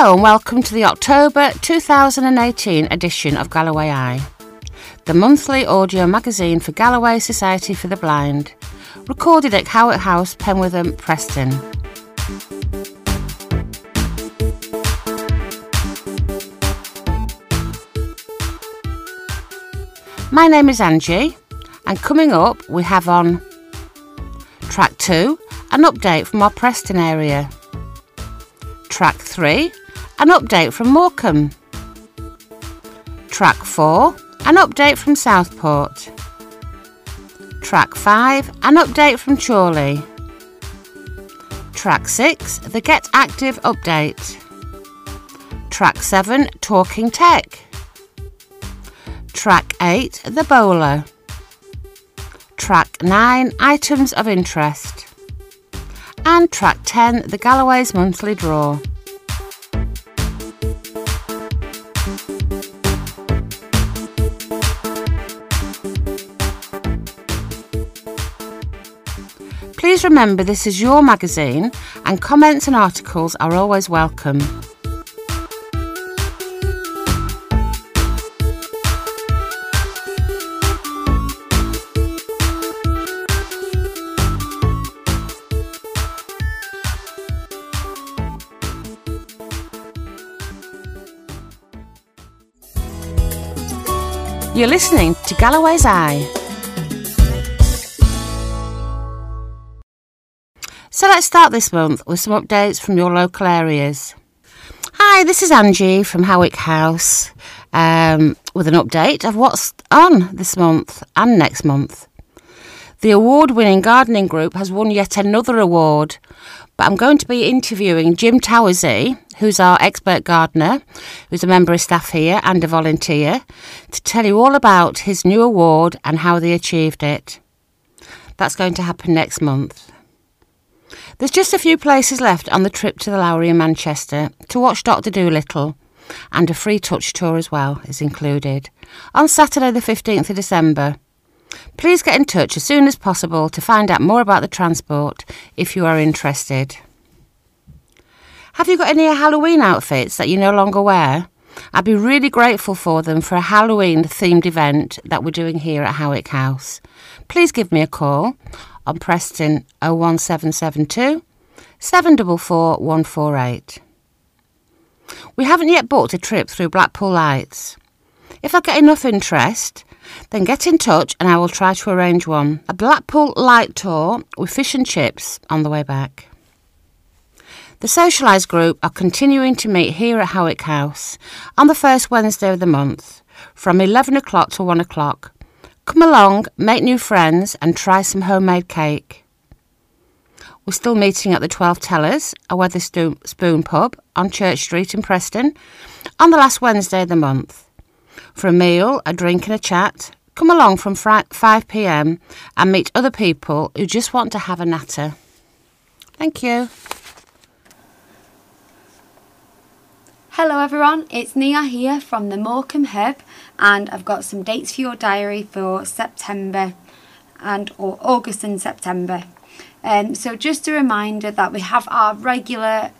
Hello and welcome to the October 2018 edition of Galloway Eye, the monthly audio magazine for Galloway Society for the Blind, recorded at Howick House, Penwortham, Preston. My name is Angie, and coming up, we have on track two an update from our Preston area. Track 3, an update from Morecambe. Track 4, an update from Southport. Track 5, an update from Chorley. Track 6, the Get Active update. Track 7, Talking Tech. Track 8, The Bowler. Track 9, Items of Interest and track 10, The Galloway's Monthly Draw. Please remember this is your magazine and comments and articles are always welcome. You're listening to Galloway's Eye. Let's start this month with some updates from your local areas. Hi, this is Angie from Howick House um, with an update of what's on this month and next month. The award winning gardening group has won yet another award, but I'm going to be interviewing Jim Towersey, who's our expert gardener, who's a member of staff here and a volunteer, to tell you all about his new award and how they achieved it. That's going to happen next month. There's just a few places left on the trip to the Lowry in Manchester to watch Dr. Dolittle, and a free touch tour as well is included on Saturday, the 15th of December. Please get in touch as soon as possible to find out more about the transport if you are interested. Have you got any Halloween outfits that you no longer wear? I'd be really grateful for them for a Halloween themed event that we're doing here at Howick House. Please give me a call on Preston 01772 744 148. We haven't yet booked a trip through Blackpool Lights. If I get enough interest, then get in touch and I will try to arrange one. A Blackpool light tour with fish and chips on the way back. The Socialise group are continuing to meet here at Howick House on the first Wednesday of the month from 11 o'clock to 1 o'clock. Come along, make new friends, and try some homemade cake. We're still meeting at the 12 Tellers, a Wetherspoon pub on Church Street in Preston, on the last Wednesday of the month. For a meal, a drink, and a chat, come along from 5 pm and meet other people who just want to have a natter. Thank you. Hello everyone, it's Nia here from the Morecambe Hub and I've got some dates for your diary for September and or August and September. Um, so just a reminder that we have our regular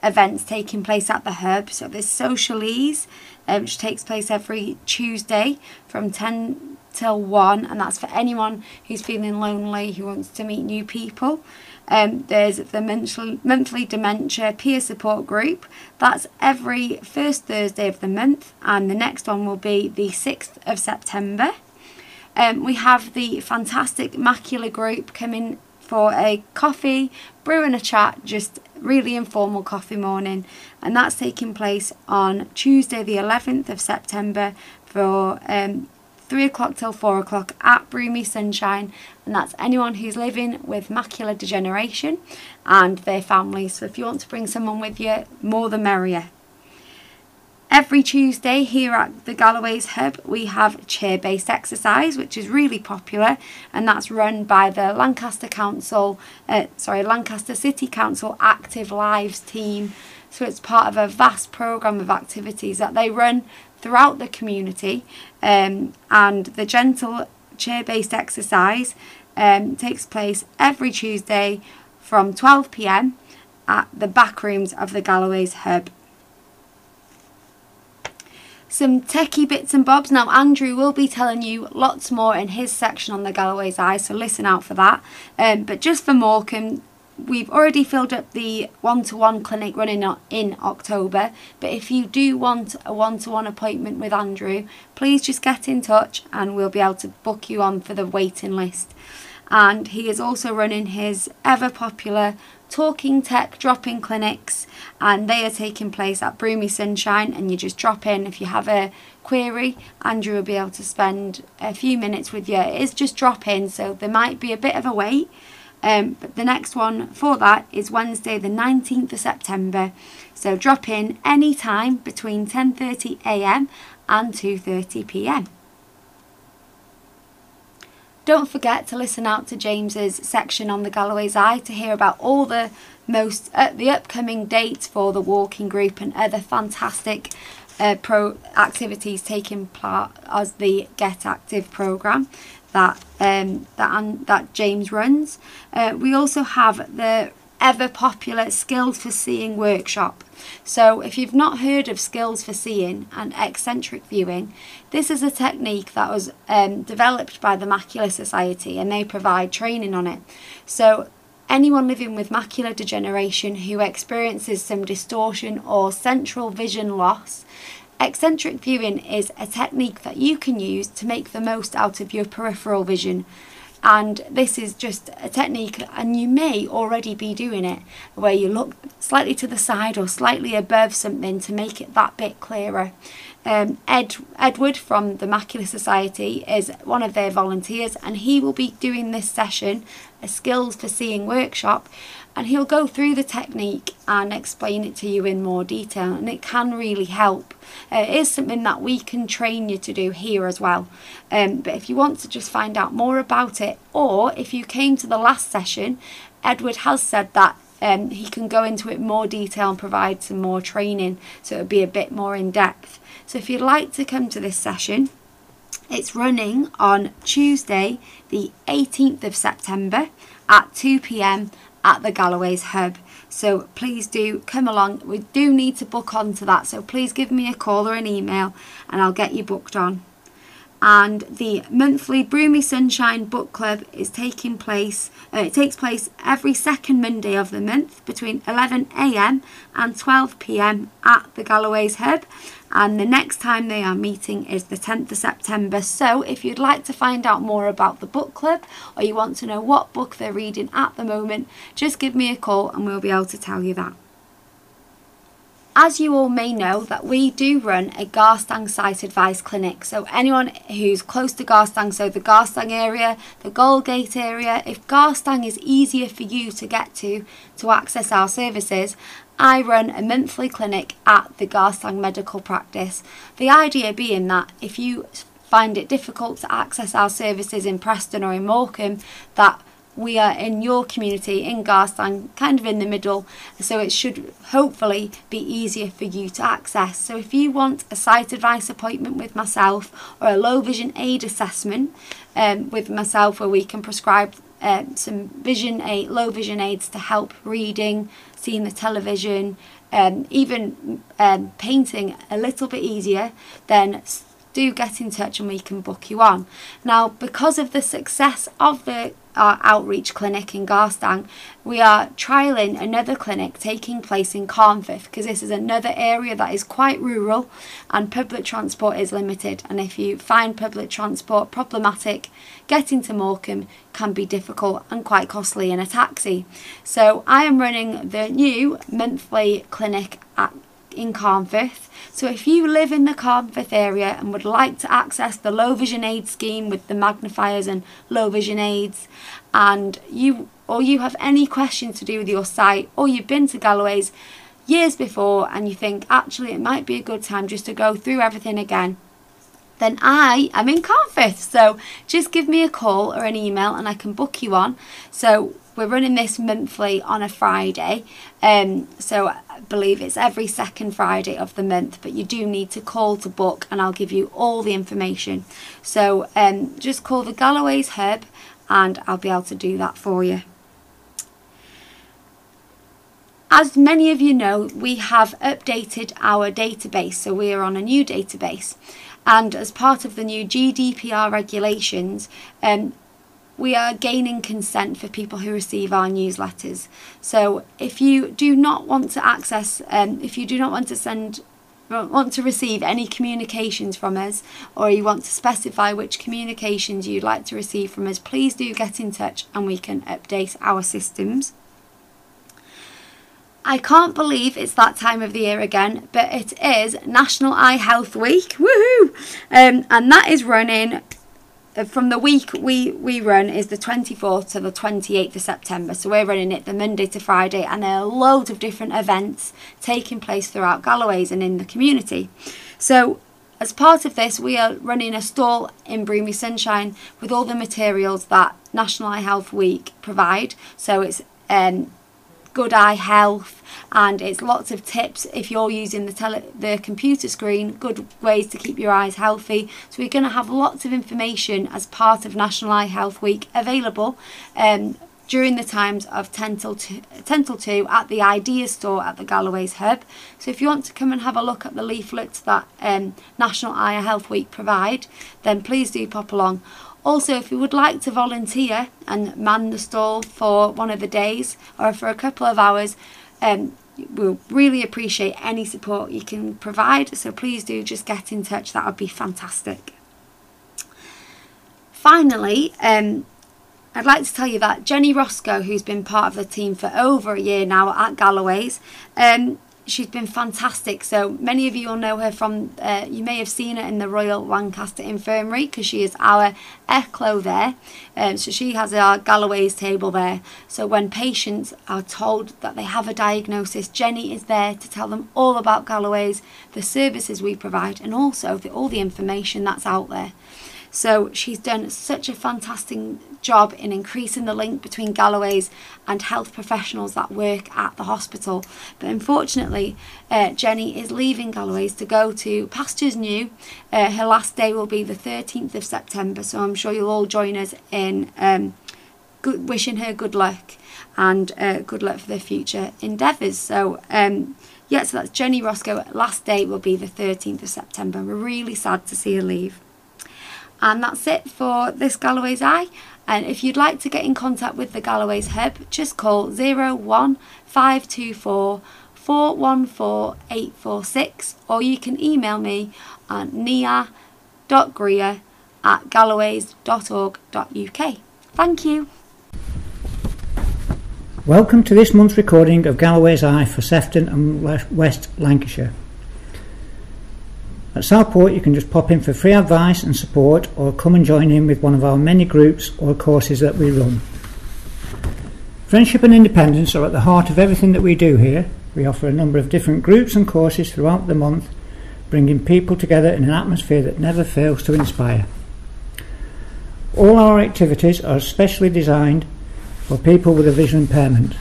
events taking place at the Hub. So there's Socialise, uh, which takes place every Tuesday from 10 till 1 and that's for anyone who's feeling lonely, who wants to meet new people. Um, there's the monthly, monthly dementia peer support group. That's every first Thursday of the month, and the next one will be the 6th of September. Um, we have the fantastic Macula group coming for a coffee, brew and a chat, just really informal coffee morning, and that's taking place on Tuesday, the 11th of September for um, 3 o'clock till 4 o'clock at Broomy Sunshine, and that's anyone who's living with macular degeneration and their families. So if you want to bring someone with you, more the merrier. Every Tuesday here at the Galloway's Hub, we have chair based exercise, which is really popular, and that's run by the Lancaster Council, uh, sorry, Lancaster City Council Active Lives team. So it's part of a vast programme of activities that they run throughout the community um, and the gentle chair based exercise um, takes place every Tuesday from 12pm at the back rooms of the Galloway's Hub. some techie bits and bobs. Now, Andrew will be telling you lots more in his section on the Galloway's Eye, so listen out for that. Um, but just for Morecambe, we've already filled up the one-to-one clinic running in October. But if you do want a one-to-one appointment with Andrew, please just get in touch and we'll be able to book you on for the waiting list. And he is also running his ever popular talking tech drop-in clinics and they are taking place at Broomy Sunshine and you just drop in if you have a query Andrew will be able to spend a few minutes with you it is just drop in so there might be a bit of a wait um, but the next one for that is Wednesday the 19th of September. So drop in any time between 10.30am and 2.30pm don't forget to listen out to James's section on the Galloway's Eye to hear about all the most uh, the upcoming dates for the walking group and other fantastic uh, pro activities taking part as the Get Active program that um, that that James runs. Uh, we also have the ever popular Skills for Seeing workshop. So, if you've not heard of Skills for Seeing and eccentric viewing, this is a technique that was um, developed by the Macular Society and they provide training on it. So, anyone living with macular degeneration who experiences some distortion or central vision loss Eccentric viewing is a technique that you can use to make the most out of your peripheral vision and this is just a technique and you may already be doing it where you look slightly to the side or slightly above something to make it that bit clearer. Um, Ed Edward from the Macular Society is one of their volunteers and he will be doing this session, a skills for seeing workshop and he'll go through the technique and explain it to you in more detail and it can really help. Uh, it is something that we can train you to do here as well. Um, but if you want to just find out more about it or if you came to the last session, Edward has said that um, he can go into it more detail and provide some more training so it'll be a bit more in depth. So if you'd like to come to this session, it's running on Tuesday the 18th of September at 2pm at the Galloway's Hub. So please do come along. We do need to book on to that. So please give me a call or an email and I'll get you booked on. And the monthly Broomy Sunshine Book Club is taking place, uh, it takes place every second Monday of the month between 11am and 12pm at the Galloway's Hub and the next time they are meeting is the 10th of September. So if you'd like to find out more about the book club or you want to know what book they're reading at the moment, just give me a call and we'll be able to tell you that. As you all may know that we do run a Garstang sight advice clinic. So anyone who's close to Garstang, so the Garstang area, the Galgate area, if Garstang is easier for you to get to to access our services, I run a monthly clinic at the Garstang Medical Practice. The idea being that if you find it difficult to access our services in Preston or in Morecambe, that we are in your community in Garstang, kind of in the middle, so it should hopefully be easier for you to access. So if you want a sight advice appointment with myself or a low vision aid assessment um, with myself where we can prescribe uh, some vision aid, low vision aids to help reading, seeing the television, um, even um, painting a little bit easier, then do get in touch and we can book you on. Now, because of the success of the our outreach clinic in Garstang, we are trialling another clinic taking place in Carnforth because this is another area that is quite rural and public transport is limited. And if you find public transport problematic, getting to Morecambe can be difficult and quite costly in a taxi. So I am running the new monthly clinic at in Carnforth. So if you live in the Carnforth area and would like to access the low vision aid scheme with the magnifiers and low vision aids and you or you have any questions to do with your sight or you've been to Galloway's years before and you think actually it might be a good time just to go through everything again then I am in Carnforth. So just give me a call or an email and I can book you on. So we're running this monthly on a Friday. Um, so I believe it's every second Friday of the month, but you do need to call to book and I'll give you all the information. So um, just call the Galloway's Hub and I'll be able to do that for you. as many of you know, we have updated our database, so we are on a new database. And as part of the new GDPR regulations, um, we are gaining consent for people who receive our newsletters. So if you do not want to access, um, if you do not want to send want to receive any communications from us or you want to specify which communications you'd like to receive from us, please do get in touch and we can update our systems. I can't believe it's that time of the year again, but it is National Eye Health Week. Woohoo! Um, and that is running from the week we, we run is the 24th to the 28th of September. So we're running it the Monday to Friday, and there are loads of different events taking place throughout Galloway's and in the community. So as part of this, we are running a stall in Broomy Sunshine with all the materials that National Eye Health Week provide. So it's um, good eye health and it's lots of tips if you're using the tele- the computer screen good ways to keep your eyes healthy so we're going to have lots of information as part of National Eye Health Week available um, during the times of 10 till, 2, 10 till 2 at the Idea store at the Galloway's Hub. So if you want to come and have a look at the leaflets that um, National Eye Health Week provide, then please do pop along. Also, if you would like to volunteer and man the stall for one of the days or for a couple of hours, um, we'll really appreciate any support you can provide. So please do just get in touch, that would be fantastic. Finally, um, I'd like to tell you that Jenny Roscoe, who's been part of the team for over a year now at Galloway's, um, she's been fantastic. So many of you will know her from, uh, you may have seen her in the Royal Lancaster Infirmary because she is our ECLO there. Um, so she has our Galloway's table there. So when patients are told that they have a diagnosis, Jenny is there to tell them all about Galloway's, the services we provide, and also the, all the information that's out there. So she's done such a fantastic job in increasing the link between Galloway's and health professionals that work at the hospital. But unfortunately, uh, Jenny is leaving Galloway's to go to Pastures New. Uh, her last day will be the 13th of September, so I'm sure you'll all join us in um, good, wishing her good luck and uh, good luck for their future endeavours. So, um, yeah, so that's Jenny Roscoe. Last day will be the 13th of September. We're really sad to see her leave. And that's it for this Galloway's Eye. And if you'd like to get in contact with the Galloway's Hub, just call 01524 414 846 or you can email me at nia.greer at galloways.org.uk. Thank you. Welcome to this month's recording of Galloway's Eye for Sefton and West Lancashire. At Southport, you can just pop in for free advice and support or come and join in with one of our many groups or courses that we run. Friendship and independence are at the heart of everything that we do here. We offer a number of different groups and courses throughout the month, bringing people together in an atmosphere that never fails to inspire. All our activities are specially designed for people with a vision impairment.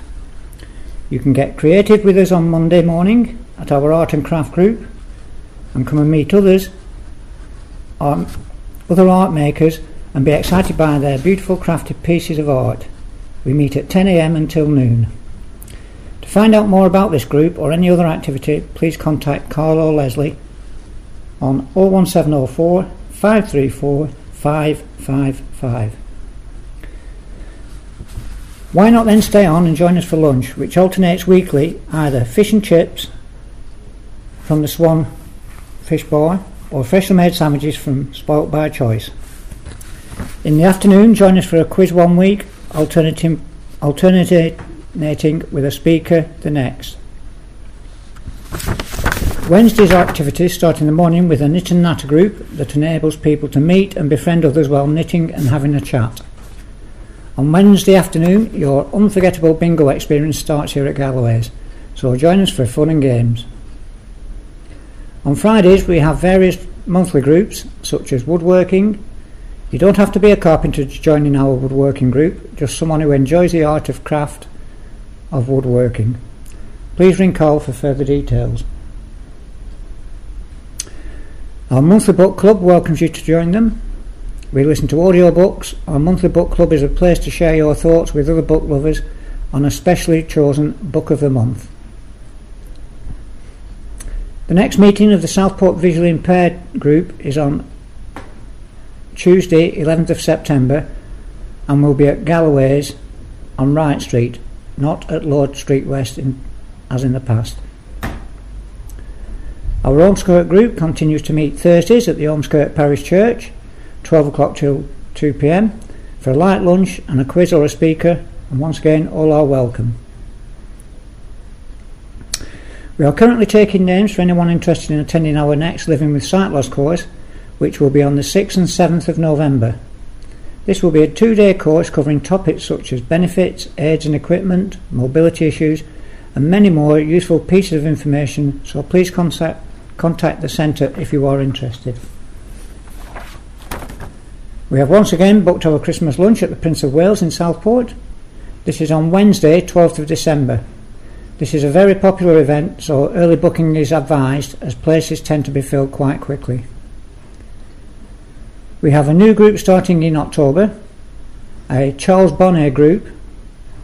You can get creative with us on Monday morning at our art and craft group and come and meet others, um, other art makers, and be excited by their beautiful crafted pieces of art. We meet at 10am until noon. To find out more about this group or any other activity, please contact Carl or Leslie on 01704 534 555. Why not then stay on and join us for lunch, which alternates weekly either fish and chips from the Swan fish bar, or freshly made sandwiches from Spoilt by Choice. In the afternoon, join us for a quiz one week, alternating, alternating with a speaker the next. Wednesday's activities start in the morning with a knit and natter group that enables people to meet and befriend others while knitting and having a chat. On Wednesday afternoon, your unforgettable bingo experience starts here at Galloway's, so join us for fun and games. On Fridays, we have various monthly groups such as woodworking. You don't have to be a carpenter to join in our woodworking group, just someone who enjoys the art of craft of woodworking. Please ring Carl for further details. Our monthly book club welcomes you to join them. We listen to audiobooks. Our monthly book club is a place to share your thoughts with other book lovers on a specially chosen book of the month. The next meeting of the Southport Visually Impaired Group is on Tuesday, 11th of September, and will be at Galloway's on Wright Street, not at Lord Street West in, as in the past. Our Ormskirk group continues to meet Thursdays at the Ormskirk Parish Church, 12 o'clock till 2 pm, for a light lunch and a quiz or a speaker, and once again, all are welcome. We are currently taking names for anyone interested in attending our next Living with Sight Loss course, which will be on the 6th and 7th of November. This will be a two day course covering topics such as benefits, aids and equipment, mobility issues, and many more useful pieces of information, so please contact, contact the centre if you are interested. We have once again booked our Christmas lunch at the Prince of Wales in Southport. This is on Wednesday, 12th of December. This is a very popular event, so early booking is advised as places tend to be filled quite quickly. We have a new group starting in October, a Charles Bonnet group.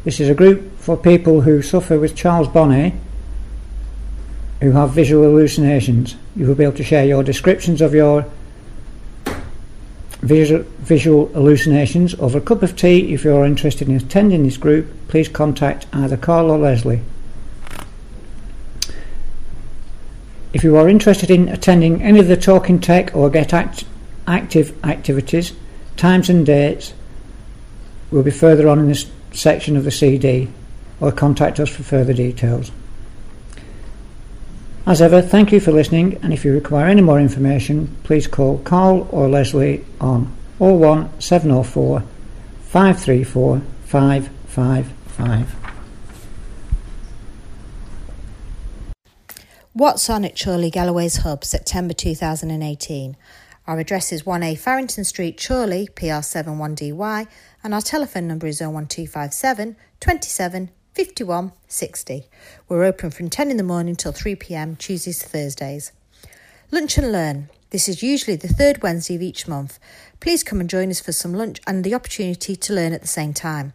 This is a group for people who suffer with Charles Bonnet who have visual hallucinations. You will be able to share your descriptions of your visual, visual hallucinations over a cup of tea. If you're interested in attending this group, please contact either Carl or Leslie. If you are interested in attending any of the Talking Tech or Get Act- Active activities, times and dates will be further on in this section of the CD or contact us for further details. As ever, thank you for listening and if you require any more information, please call Carl or Leslie on 01704 534 555. What's on at Chorley Galloway's Hub, September 2018? Our address is 1A Farrington Street, Chorley, PR7 1DY, and our telephone number is 01257 27 51 60. We're open from 10 in the morning till 3 pm, Tuesdays to Thursdays. Lunch and Learn. This is usually the third Wednesday of each month. Please come and join us for some lunch and the opportunity to learn at the same time.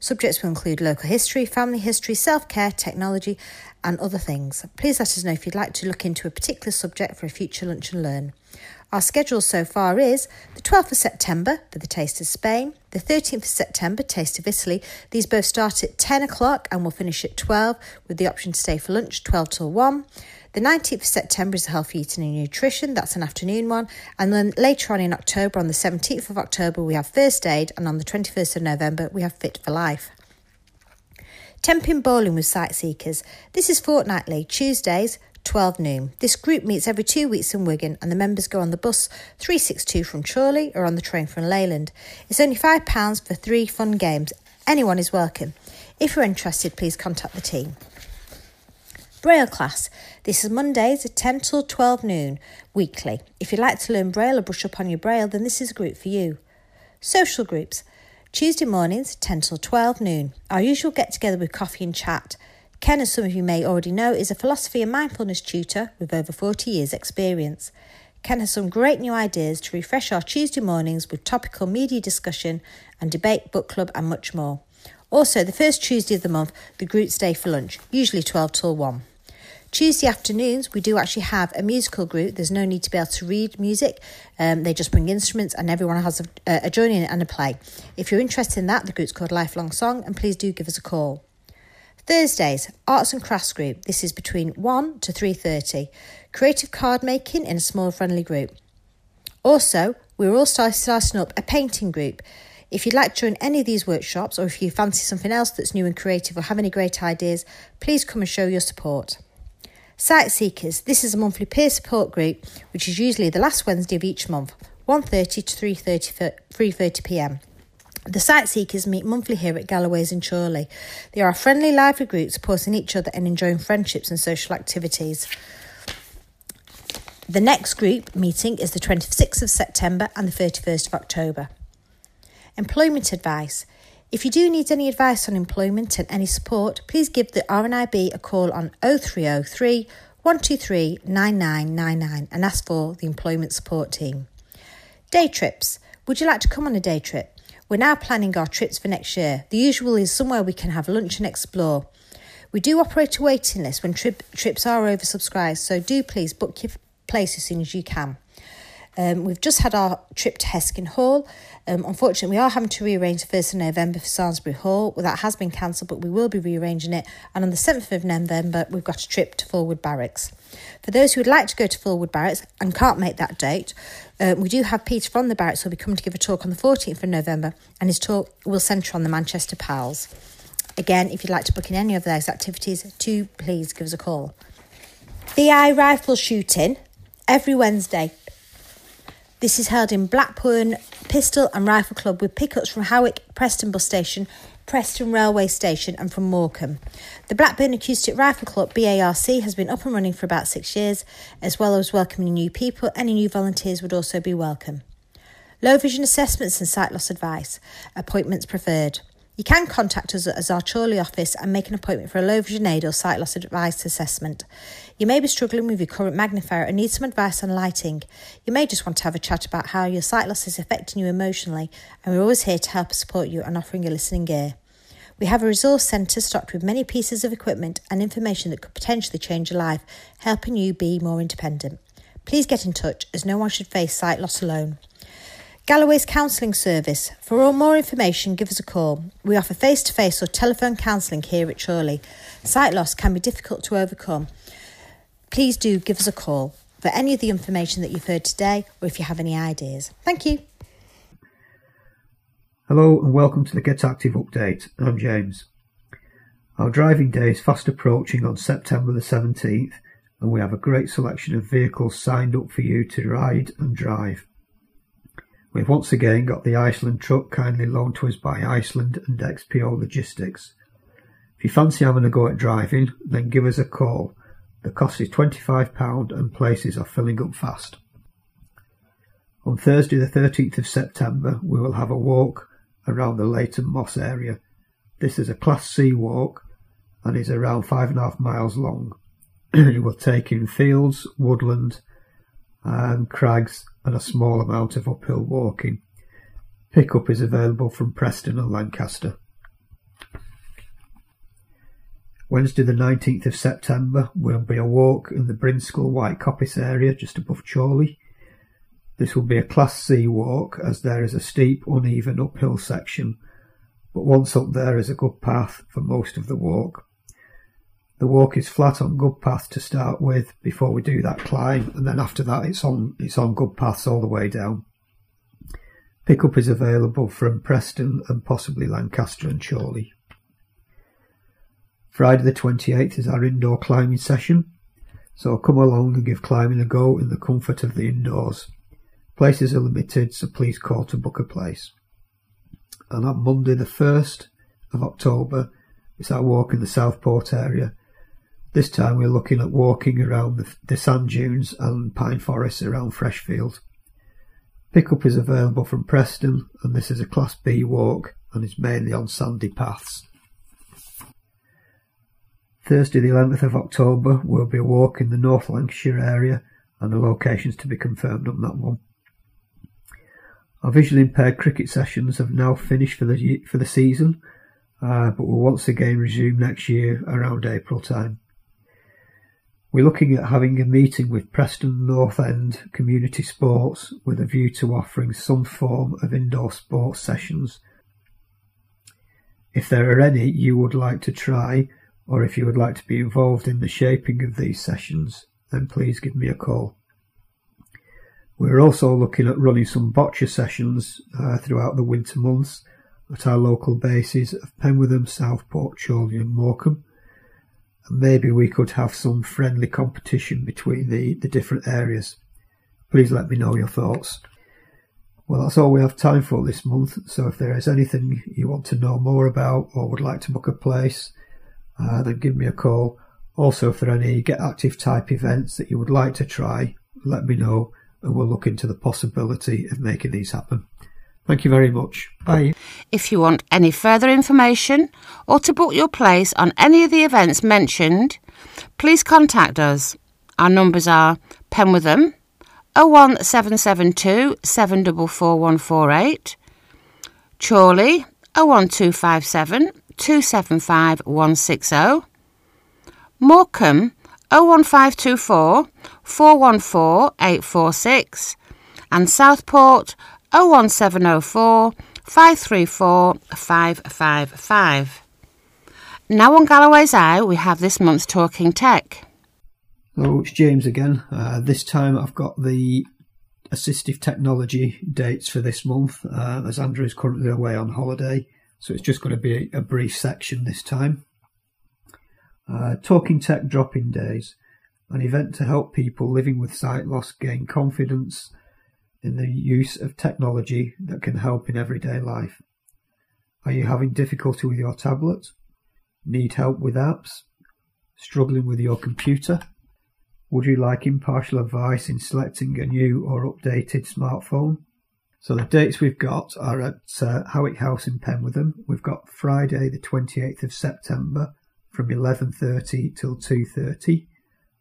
Subjects will include local history, family history, self care, technology, and other things. Please let us know if you'd like to look into a particular subject for a future lunch and learn. Our schedule so far is the 12th of September for the Taste of Spain, the 13th of September, Taste of Italy. These both start at 10 o'clock and will finish at 12 with the option to stay for lunch 12 till 1. The 19th of September is Healthy Eating and Nutrition, that's an afternoon one. And then later on in October, on the 17th of October, we have First Aid, and on the 21st of November, we have Fit for Life. Tenpin Bowling with Sight Seekers. This is fortnightly, Tuesdays, 12 noon. This group meets every two weeks in Wigan and the members go on the bus 362 from Chorley or on the train from Leyland. It's only £5 for three fun games. Anyone is welcome. If you're interested, please contact the team. Braille class. This is Mondays at 10 till 12 noon weekly. If you'd like to learn Braille or brush up on your Braille, then this is a group for you. Social groups. Tuesday mornings, 10 till 12 noon. Our usual get together with coffee and chat. Ken, as some of you may already know, is a philosophy and mindfulness tutor with over 40 years' experience. Ken has some great new ideas to refresh our Tuesday mornings with topical media discussion and debate, book club, and much more. Also, the first Tuesday of the month, the group stay for lunch, usually 12 till 1. Tuesday afternoons, we do actually have a musical group. There's no need to be able to read music. Um, they just bring instruments and everyone has a, a join in and a play. If you're interested in that, the group's called Lifelong Song and please do give us a call. Thursdays, Arts and Crafts Group. This is between 1 to 3.30. Creative card making in a small friendly group. Also, we're all starting up a painting group. If you'd like to join any of these workshops or if you fancy something else that's new and creative or have any great ideas, please come and show your support. Sight Seekers. This is a monthly peer support group, which is usually the last Wednesday of each month, 1.30 to 3.30, 3.30 pm. The Sight Seekers meet monthly here at Galloway's in Chorley. They are a friendly, lively group supporting each other and enjoying friendships and social activities. The next group meeting is the 26th of September and the 31st of October. Employment advice. If you do need any advice on employment and any support, please give the RNIB a call on 0303 123 9999 and ask for the employment support team. Day trips. Would you like to come on a day trip? We're now planning our trips for next year. The usual is somewhere we can have lunch and explore. We do operate a waiting list when trip, trips are oversubscribed, so do please book your place as soon as you can. Um, we've just had our trip to Heskin Hall. Um, unfortunately, we are having to rearrange the 1st of November for Samlesbury Hall. Well, that has been cancelled, but we will be rearranging it. And on the 7th of November, we've got a trip to Fulwood Barracks. For those who would like to go to Fulwood Barracks and can't make that date, uh, we do have Peter from the Barracks who will be coming to give a talk on the 14th of November, and his talk will centre on the Manchester Pals. Again, if you'd like to book in any of those activities, do please give us a call. BI rifle shooting every Wednesday. This is held in Blackburn Pistol and Rifle Club with pickups from Howick Preston Bus Station, Preston Railway Station, and from Morecambe. The Blackburn Acoustic Rifle Club BARC has been up and running for about six years, as well as welcoming new people. Any new volunteers would also be welcome. Low vision assessments and sight loss advice. Appointments preferred. You can contact us at our Chorley office and make an appointment for a low vision aid or sight loss advice assessment. You may be struggling with your current magnifier and need some advice on lighting. You may just want to have a chat about how your sight loss is affecting you emotionally, and we're always here to help support you and offering you listening ear. We have a resource centre stocked with many pieces of equipment and information that could potentially change your life, helping you be more independent. Please get in touch as no one should face sight loss alone. Galloway's Counselling Service. For all more information, give us a call. We offer face to face or telephone counselling here at Chorley. Sight loss can be difficult to overcome. Please do give us a call for any of the information that you've heard today or if you have any ideas. Thank you. Hello and welcome to the Get Active update. I'm James. Our driving day is fast approaching on September the 17th and we have a great selection of vehicles signed up for you to ride and drive. We've once again got the Iceland truck kindly loaned to us by Iceland and XPO Logistics. If you fancy having a go at driving, then give us a call. The cost is £25 and places are filling up fast. On Thursday the 13th of September, we will have a walk around the Leighton Moss area. This is a Class C walk and is around five and a half miles long. it will take in fields, woodland, and crags and a small amount of uphill walking. Pickup is available from Preston and Lancaster. Wednesday the 19th of September will be a walk in the Brinscall White Coppice area just above Chorley. This will be a Class C walk as there is a steep, uneven uphill section, but once up there is a good path for most of the walk. The walk is flat on good path to start with before we do that climb, and then after that it's on it's on good paths all the way down. Pickup is available from Preston and possibly Lancaster and Chorley. Friday the 28th is our indoor climbing session, so come along and give climbing a go in the comfort of the indoors. Places are limited, so please call to book a place. And on Monday the 1st of October, it's our walk in the Southport area, this time we're looking at walking around the, the sand dunes and pine forests around Freshfield. Pickup is available from Preston and this is a Class B walk and is mainly on sandy paths. Thursday the 11th of October will be a walk in the North Lancashire area and the locations to be confirmed on that one. Our visually impaired cricket sessions have now finished for the for the season, uh, but will once again resume next year around April time. We're looking at having a meeting with Preston North End Community Sports with a view to offering some form of indoor sports sessions. If there are any you would like to try, or if you would like to be involved in the shaping of these sessions, then please give me a call. We're also looking at running some boccia sessions uh, throughout the winter months at our local bases of Penwortham, Southport, Chorley and Morecambe And maybe we could have some friendly competition between the, the different areas. Please let me know your thoughts. Well, that's all we have time for this month. So if there is anything you want to know more about or would like to book a place, uh, then give me a call. Also, are any Get Active type events that you would like to try, let me know and we'll look into the possibility of making these happen. Thank you very much. Bye. If you want any further information or to book your place on any of the events mentioned, please contact us. Our numbers are Penwortham 01772 744148, Chorley 01257 275 160, Morecambe 01524 414 846 and Southport 01704 534 555. Now on Galloway's Eye, we have this month's Talking Tech. Hello, it's James again. Uh, this time I've got the assistive technology dates for this month, uh, as Andrew is currently away on holiday, so it's just going to be a, brief section this time. Uh, Talking Tech Drop In Days, an event to help people living with sight loss gain confidence in the use of technology that can help in everyday life. Are you having difficulty with your tablet? Need help with apps? Struggling with your computer? Would you like impartial advice in selecting a new or updated smartphone? So the dates we've got are at uh, Howick House in Penwortham. We've got Friday the 28th of September from 11.30 till 2.30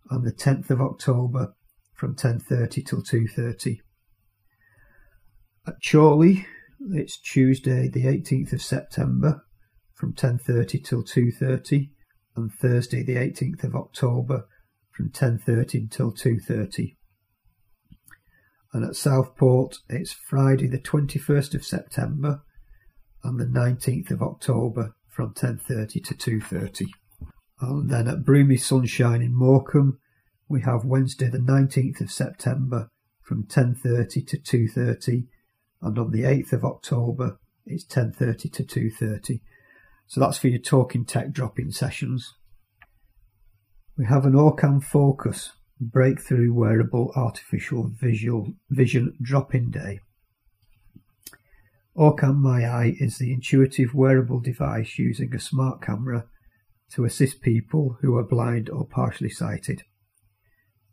and the 10th of October from 10.30 till 2.30. At Chorley, it's Tuesday the 18th of September from 10.30 till 2.30 and Thursday the 18th of October from 10.30 till 2.30. And at Southport, it's Friday the 21st of September and the 19th of October from 10.30 to 2.30. And then at Broomy Sunshine in Morecambe, we have Wednesday the 19th of September from 10.30 to 2.30 and on the 8th of October it's 10.30 to 2.30. So that's for your talking tech drop-in sessions. We have an Orcam Focus Breakthrough Wearable Artificial Visual Vision Drop-in Day. Orcam My Eye is the intuitive wearable device using a smart camera to assist people who are blind or partially sighted.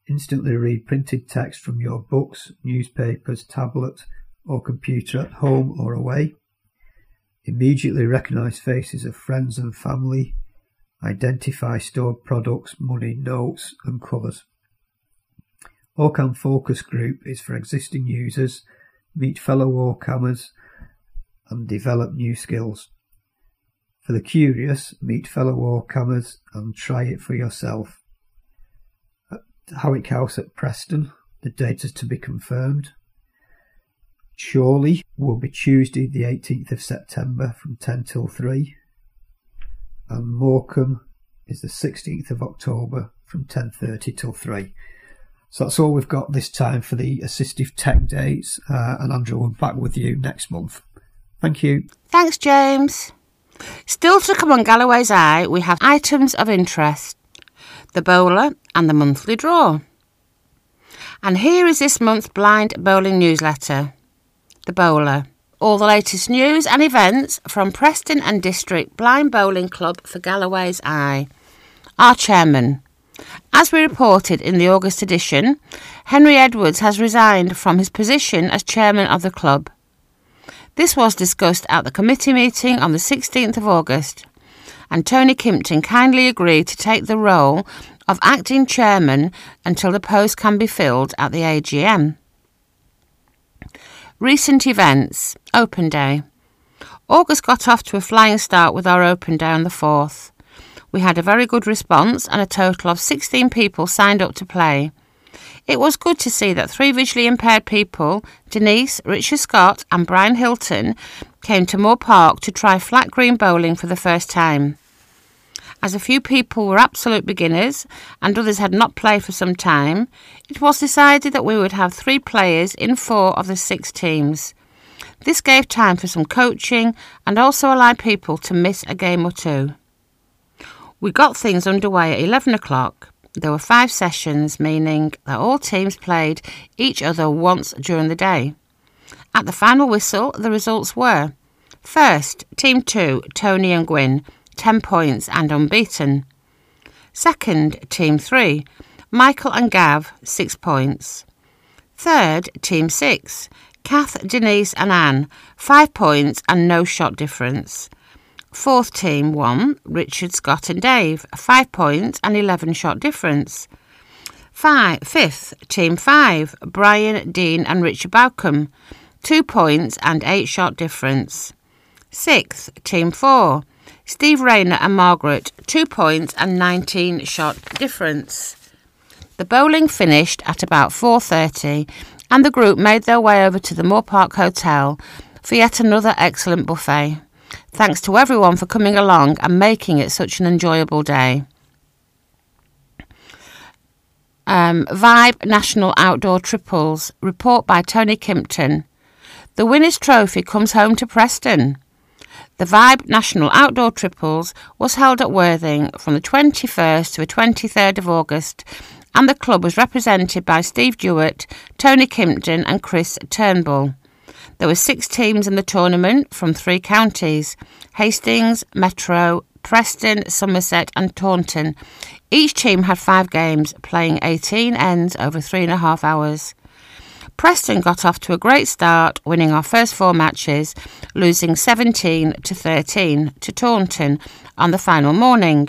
Instantly read printed text from your books, newspapers, tablet, or computer at home or away. Immediately recognize faces of friends and family. Identify stored products, money, notes, and colours. Orcam Focus Group is for existing users, meet fellow Orcammers, and develop new skills. For the curious, meet fellow Orcammers and try it for yourself. Uh, at Howick House at Preston, the date is to be confirmed. Chorley will be Tuesday, the 18th of September from 10 till 3. And Morecambe is the 16th of October from 10.30 till 3. So that's all we've got this time for the assistive tech dates. Uh, and Andrew will be back with you next month. Thank you. Thanks, James. Still to come on Galloway's Eye, we have items of interest, the bowler, and the monthly draw. And here is this month's blind bowling newsletter the bowler. All the latest news and events from Preston and District Blind Bowling Club for Galloway's Eye. Our chairman. As we reported in the August edition, Henry Edwards has resigned from his position as chairman of the club. This was discussed at the committee meeting on the 16th of August, and Tony Kimpton kindly agreed to take the role of acting chairman until the post can be filled at the AGM. Recent events Open Day. August got off to a flying start with our Open Day on the 4th. We had a very good response and a total of 16 people signed up to play. It was good to see that three visually impaired people, Denise, Richard Scott, and Brian Hilton, came to Moor Park to try flat green bowling for the first time. As a few people were absolute beginners and others had not played for some time, it was decided that we would have three players in four of the six teams. This gave time for some coaching and also allowed people to miss a game or two. We got things underway at 11 o'clock. There were five sessions, meaning that all teams played each other once during the day. At the final whistle, the results were First, Team 2, Tony and Gwyn, 10 points and unbeaten. Second, Team 3, Michael and Gav, 6 points. Third, Team 6, Kath, Denise and Anne, 5 points and no shot difference. Fourth team 1, Richard, Scott and Dave, 5 points and 11 shot difference. Five, fifth, Team 5, Brian, Dean and Richard Bowcombe, 2 points and 8 shot difference. Sixth, Team 4, Steve Rayner and Margaret, 2 points and 19 shot difference. The bowling finished at about 4:30 and the group made their way over to the Moor Park Hotel for yet another excellent buffet. Thanks to everyone for coming along and making it such an enjoyable day. Um, Vibe National Outdoor Triples report by Tony Kimpton. The winners' trophy comes home to Preston. The Vibe National Outdoor Triples was held at Worthing from the 21st to the 23rd of August, and the club was represented by Steve Jewett, Tony Kimpton, and Chris Turnbull. There were six teams in the tournament from three counties Hastings, Metro, Preston, Somerset, and Taunton. Each team had five games, playing 18 ends over three and a half hours. Preston got off to a great start, winning our first four matches, losing 17 to 13 to Taunton on the final morning.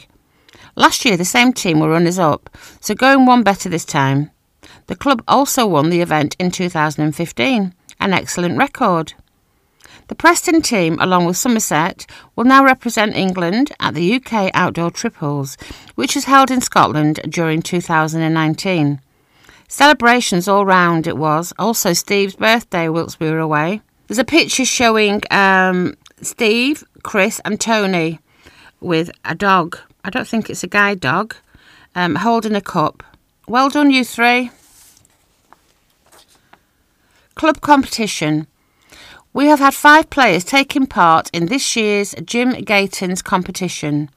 Last year, the same team were runners up, so going one better this time. The club also won the event in 2015, an excellent record. The Preston team, along with Somerset, will now represent England at the UK Outdoor Triples, which is held in Scotland during 2019. Celebrations all round it was. Also, Steve's birthday whilst we were away. There's a picture showing um, Steve, Chris, and Tony with a dog. I don't think it's a guide dog, um, holding a cup. Well done, you three. Club competition. We have had five players taking part in this year's Jim Gatons competition.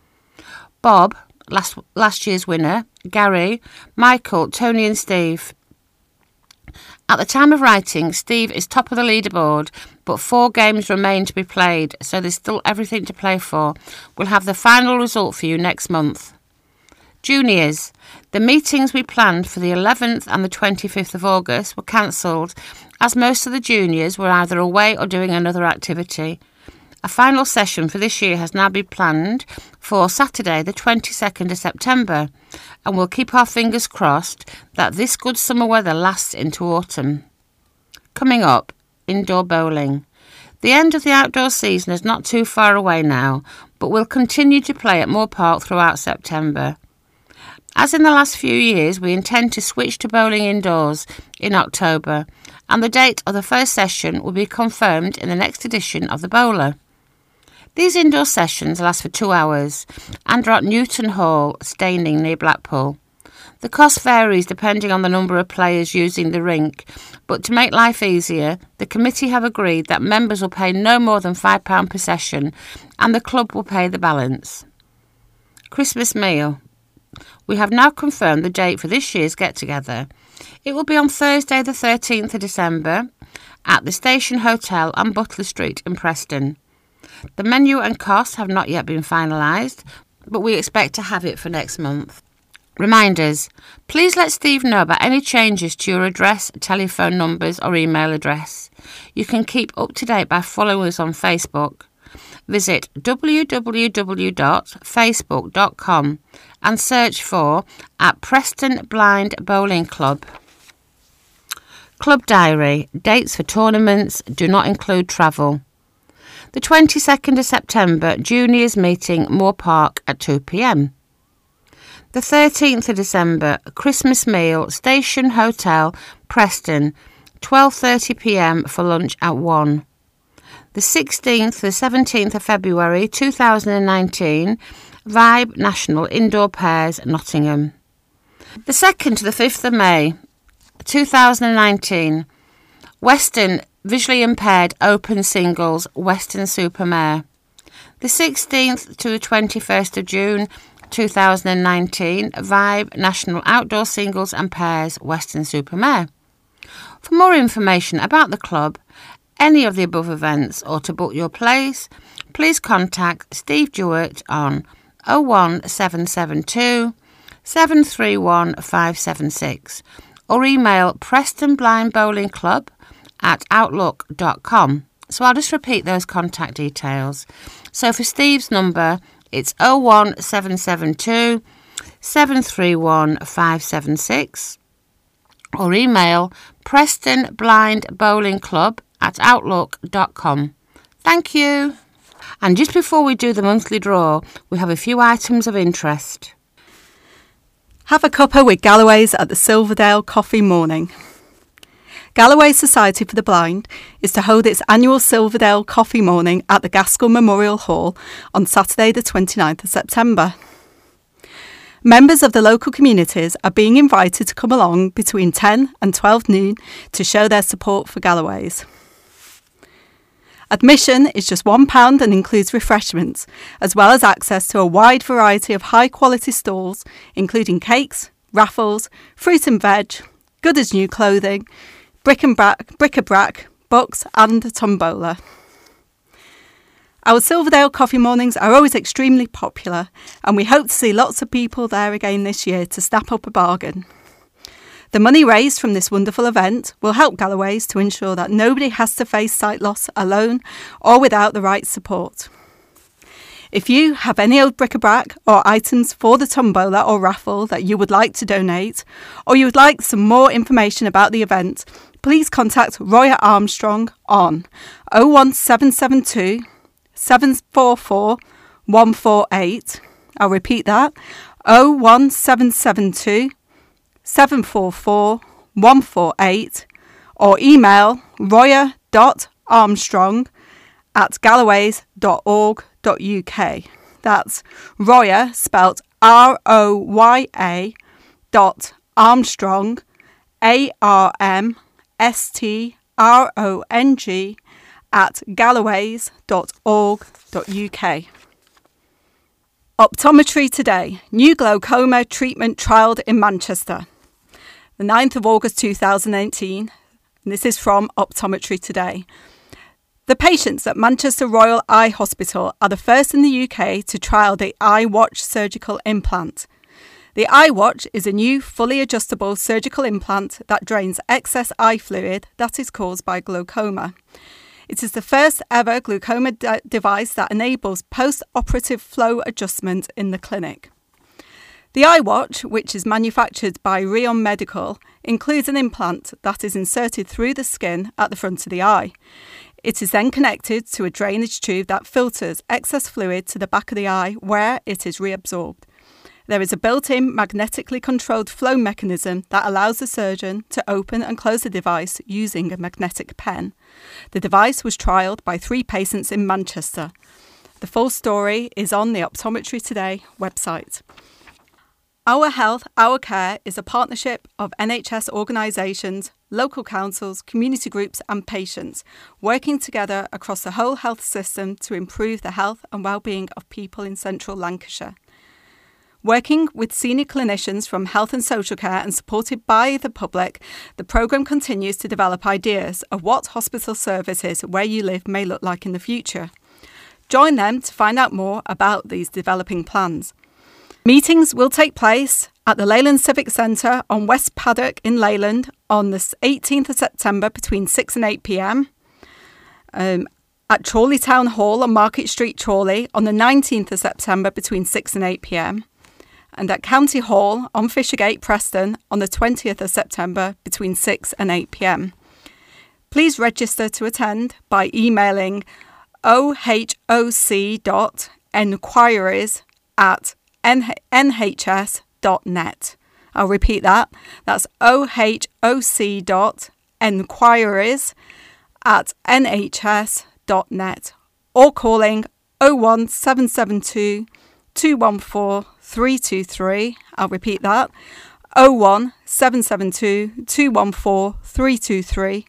Bob, last last year's winner, Gary, Michael, Tony, and Steve. At the time of writing, Steve is top of the leaderboard, but four games remain to be played, so there's still everything to play for. We'll have the final result for you next month. Juniors. The meetings we planned for the 11th and the 25th of August were cancelled as most of the juniors were either away or doing another activity. A final session for this year has now been planned for Saturday, the 22nd of September, and we'll keep our fingers crossed that this good summer weather lasts into autumn. Coming up, indoor bowling. The end of the outdoor season is not too far away now, but we'll continue to play at Moor Park throughout September. As in the last few years, we intend to switch to bowling indoors in October, and the date of the first session will be confirmed in the next edition of the Bowler. These indoor sessions last for two hours and are at Newton Hall, Staining near Blackpool. The cost varies depending on the number of players using the rink, but to make life easier, the committee have agreed that members will pay no more than £5 per session and the club will pay the balance. Christmas meal. We have now confirmed the date for this year's get together. It will be on Thursday, the 13th of December, at the Station Hotel on Butler Street in Preston. The menu and costs have not yet been finalised, but we expect to have it for next month. Reminders Please let Steve know about any changes to your address, telephone numbers, or email address. You can keep up to date by following us on Facebook. Visit www.facebook.com and search for at Preston Blind Bowling Club. Club Diary Dates for tournaments do not include travel. The 22nd of September, Juniors meeting Moor Park at 2 pm. The 13th of December, Christmas meal, Station Hotel, Preston, 12:30 p.m. for lunch at 1. The 16th to the 17th of February 2019, Vibe National Indoor Pairs, Nottingham. The 2nd to the 5th of May 2019, Western Visually Impaired Open Singles Weston-super-Mare, The 16th to the 21st of June 2019, Vibe National Outdoor Singles and Pairs Weston-super-Mare. For more information about the club, any of the above events, or to book your place, please contact Steve Jewett on 01772 731 or email Preston Blind Bowling Club at outlook.com. So I'll just repeat those contact details. So for Steve's number, it's 01772 731 or email Preston Blind Bowling Club at outlook.com. Thank you. And just before we do the monthly draw, we have a few items of interest. Have a cuppa with Galloway's at the Silverdale Coffee Morning. Galloway Society for the Blind is to hold its annual Silverdale Coffee Morning at the Gaskell Memorial Hall on Saturday, the 29th of September. Members of the local communities are being invited to come along between 10 and 12 noon to show their support for Galloway's. Admission is just £1 and includes refreshments, as well as access to a wide variety of high quality stalls, including cakes, raffles, fruit and veg, good as new clothing, bric and brac, bric-a-brac, books, and a tombola. Our Silverdale coffee mornings are always extremely popular, and we hope to see lots of people there again this year to snap up a bargain. The money raised from this wonderful event will help Galloway's to ensure that nobody has to face sight loss alone or without the right support. If you have any old bric-a-brac or items for the tombola or raffle that you would like to donate, or you would like some more information about the event, please contact Roya Armstrong on 01772 744 148. I'll repeat that 01772 744 148 or email roya.armstrong at galloways.org.uk. That's Roya, spelt R O Y A, dot Armstrong, A R M S T R O N G at galloways.org.uk. Optometry Today New glaucoma treatment trialled in Manchester. The 9th of August 2018, and this is from Optometry Today. The patients at Manchester Royal Eye Hospital are the first in the UK to trial the eyeWatch surgical implant. The eyeWatch is a new, fully adjustable surgical implant that drains excess eye fluid that is caused by glaucoma. It is the first ever glaucoma de- device that enables post operative flow adjustment in the clinic. The eyeWatch, which is manufactured by Rheon Medical, includes an implant that is inserted through the skin at the front of the eye. It is then connected to a drainage tube that filters excess fluid to the back of the eye where it is reabsorbed. There is a built in magnetically controlled flow mechanism that allows the surgeon to open and close the device using a magnetic pen. The device was trialled by three patients in Manchester. The full story is on the Optometry Today website. Our Health, Our Care is a partnership of NHS organisations, local councils, community groups, and patients working together across the whole health system to improve the health and well-being of people in central Lancashire. Working with senior clinicians from health and social care and supported by the public, the programme continues to develop ideas of what hospital services where you live may look like in the future. Join them to find out more about these developing plans. Meetings will take place at the Leyland Civic Centre on West Paddock in Leyland on the 18th of September between 6 and 8 pm. Um, at Chorley Town Hall on Market Street, Chorley on the 19th of September between 6 and 8 pm and at County Hall on Fishergate, Preston, on the 20th of September between 6 and 8 pm. Please register to attend by emailing ohoc.enquiries at nhs.net. I'll repeat that. That's OHOC dot enquiries at nhs.net or calling 01772 214 323. I'll repeat that 01 772 214 323.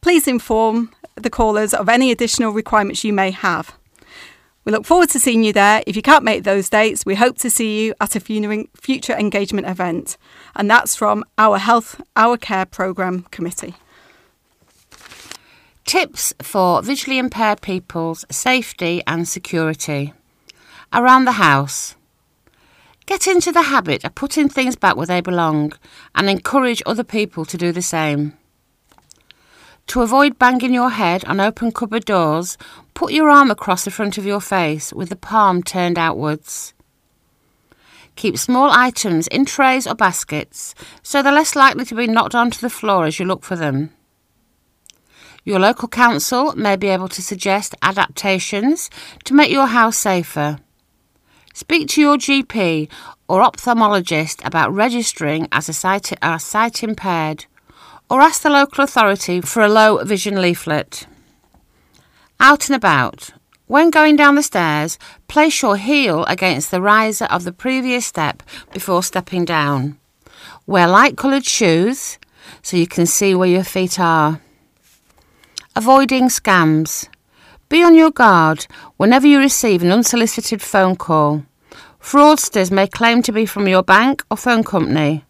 Please inform the callers of any additional requirements you may have. We look forward to seeing you there. If you can't make those dates, we hope to see you at a future engagement event. And that's from our Health, Our Care programme committee. Tips for visually impaired people's safety and security. Around the house. Get into the habit of putting things back where they belong and encourage other people to do the same. To avoid banging your head on open cupboard doors, put your arm across the front of your face with the palm turned outwards. Keep small items in trays or baskets so they're less likely to be knocked onto the floor as you look for them. Your local council may be able to suggest adaptations to make your house safer. Speak to your GP or ophthalmologist about registering as a sight, impaired, or ask the local authority for a low vision leaflet. Out and about. When going down the stairs, place your heel against the riser of the previous step before stepping down. Wear light coloured shoes so you can see where your feet are. Avoiding scams. Be on your guard whenever you receive an unsolicited phone call. Fraudsters may claim to be from your bank or phone company.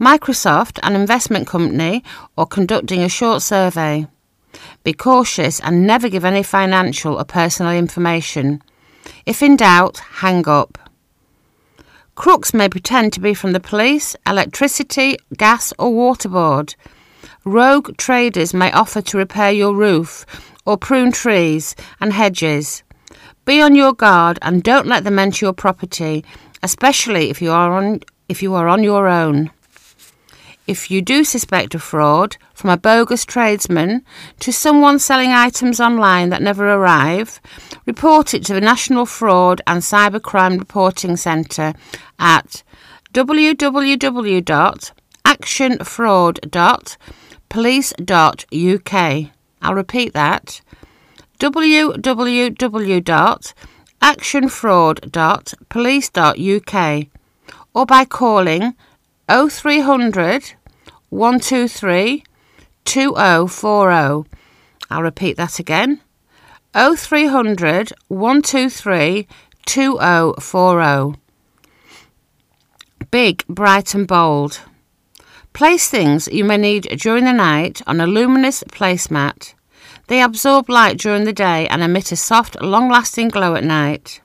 Microsoft, an investment company, or conducting a short survey. Be cautious and never give any financial or personal information. If in doubt, hang up. Crooks may pretend to be from the police, electricity, gas, or water board. Rogue traders may offer to repair your roof or prune trees and hedges. Be on your guard and don't let them enter your property, especially if you are on if you are on your own. If you do suspect a fraud, from a bogus tradesman to someone selling items online that never arrive, report it to the National Fraud and Cybercrime Reporting Centre at www.actionfraud.police.uk. I'll repeat that www.actionfraud.police.uk or by calling 0300 123 2040. I'll repeat that again 0300 123 2040. Big, bright, and bold. Place things you may need during the night on a luminous placemat. They absorb light during the day and emit a soft, long lasting glow at night.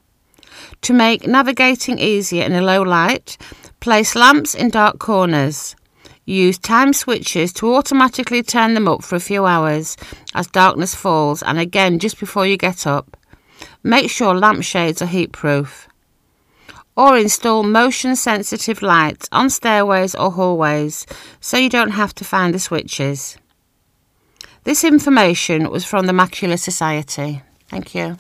To make navigating easier in a low light, place lamps in dark corners. Use time switches to automatically turn them up for a few hours as darkness falls and again just before you get up. Make sure lampshades are heat proof. Or install motion sensitive lights on stairways or hallways so you don't have to find the switches. This information was from the Macular Society. Thank you.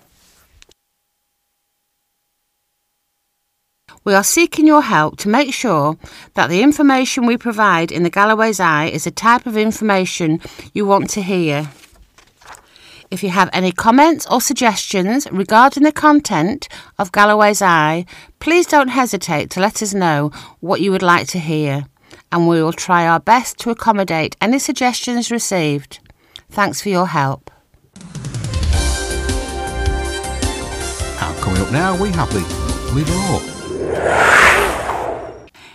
We are seeking your help to make sure that the information we provide in the Galloway's Eye is the type of information you want to hear. If you have any comments or suggestions regarding the content of Galloway's Eye, please don't hesitate to let us know what you would like to hear, and we will try our best to accommodate any suggestions received. Thanks for your help. Coming up now, we have the Monthly Draw.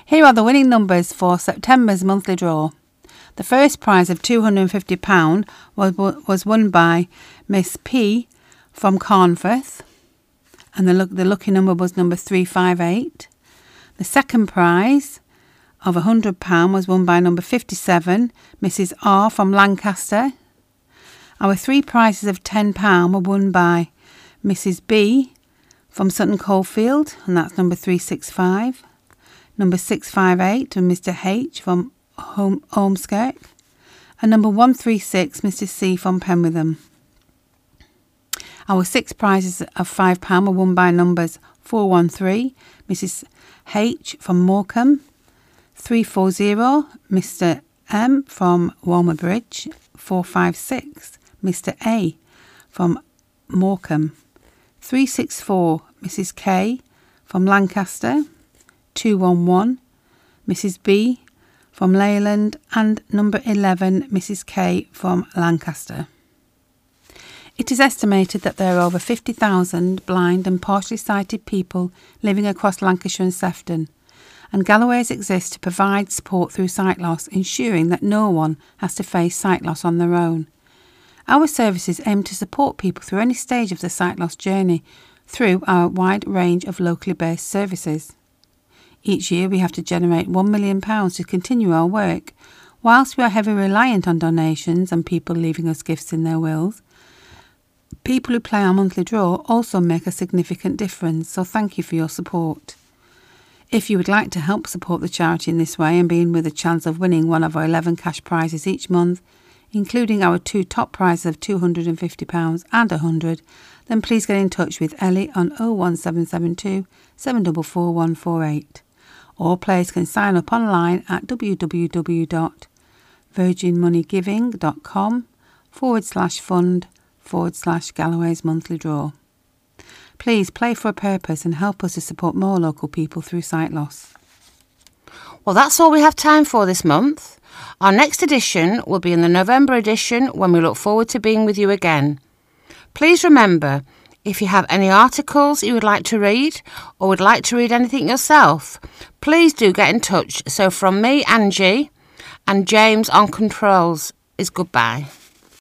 Here are the winning numbers for September's monthly draw. The first prize of £250 was, was won by Miss P from Carnforth, and the, the lucky number was number 358. The second prize of £100 was won by number 57, Mrs. R from Lancaster. Our three prizes of £10 were won by Mrs. B from Sutton Coldfield, and that's number 365. Number 658 and Mr. H from Home, and number 136, Mr. C from Penwortham. Our six prizes of £5 were won by numbers 413, Mrs. H from Morecambe, 340, Mr. M from Walmer Bridge, 456, Mr. A from Morecambe, 364, Mrs. K from Lancaster, 211, Mrs. B from Leyland, and number 11, Mrs. K from Lancaster. It is estimated that there are over 50,000 blind and partially sighted people living across Lancashire and Sefton, and Galloway's exist to provide support through sight loss, ensuring that no one has to face sight loss on their own. Our services aim to support people through any stage of the sight loss journey through our wide range of locally based services. Each year we have to generate £1 million to continue our work. Whilst we are heavily reliant on donations and people leaving us gifts in their wills, people who play our monthly draw also make a significant difference, so thank you for your support. If you would like to help support the charity in this way and be in with a chance of winning one of our 11 cash prizes each month, including our two top prizes of £250 and £100, then please get in touch with Ellie on 01772 744148. Or players can sign up online at www.virginmoneygiving.com forward slash fund forward slash Galloway's monthly draw. Please play for a purpose and help us to support more local people through sight loss. Well, that's all we have time for this month. Our next edition will be in the November edition when we look forward to being with you again. Please remember, if you have any articles you would like to read or would like to read anything yourself, please do get in touch. So, from me, Angie, and James on controls, is goodbye.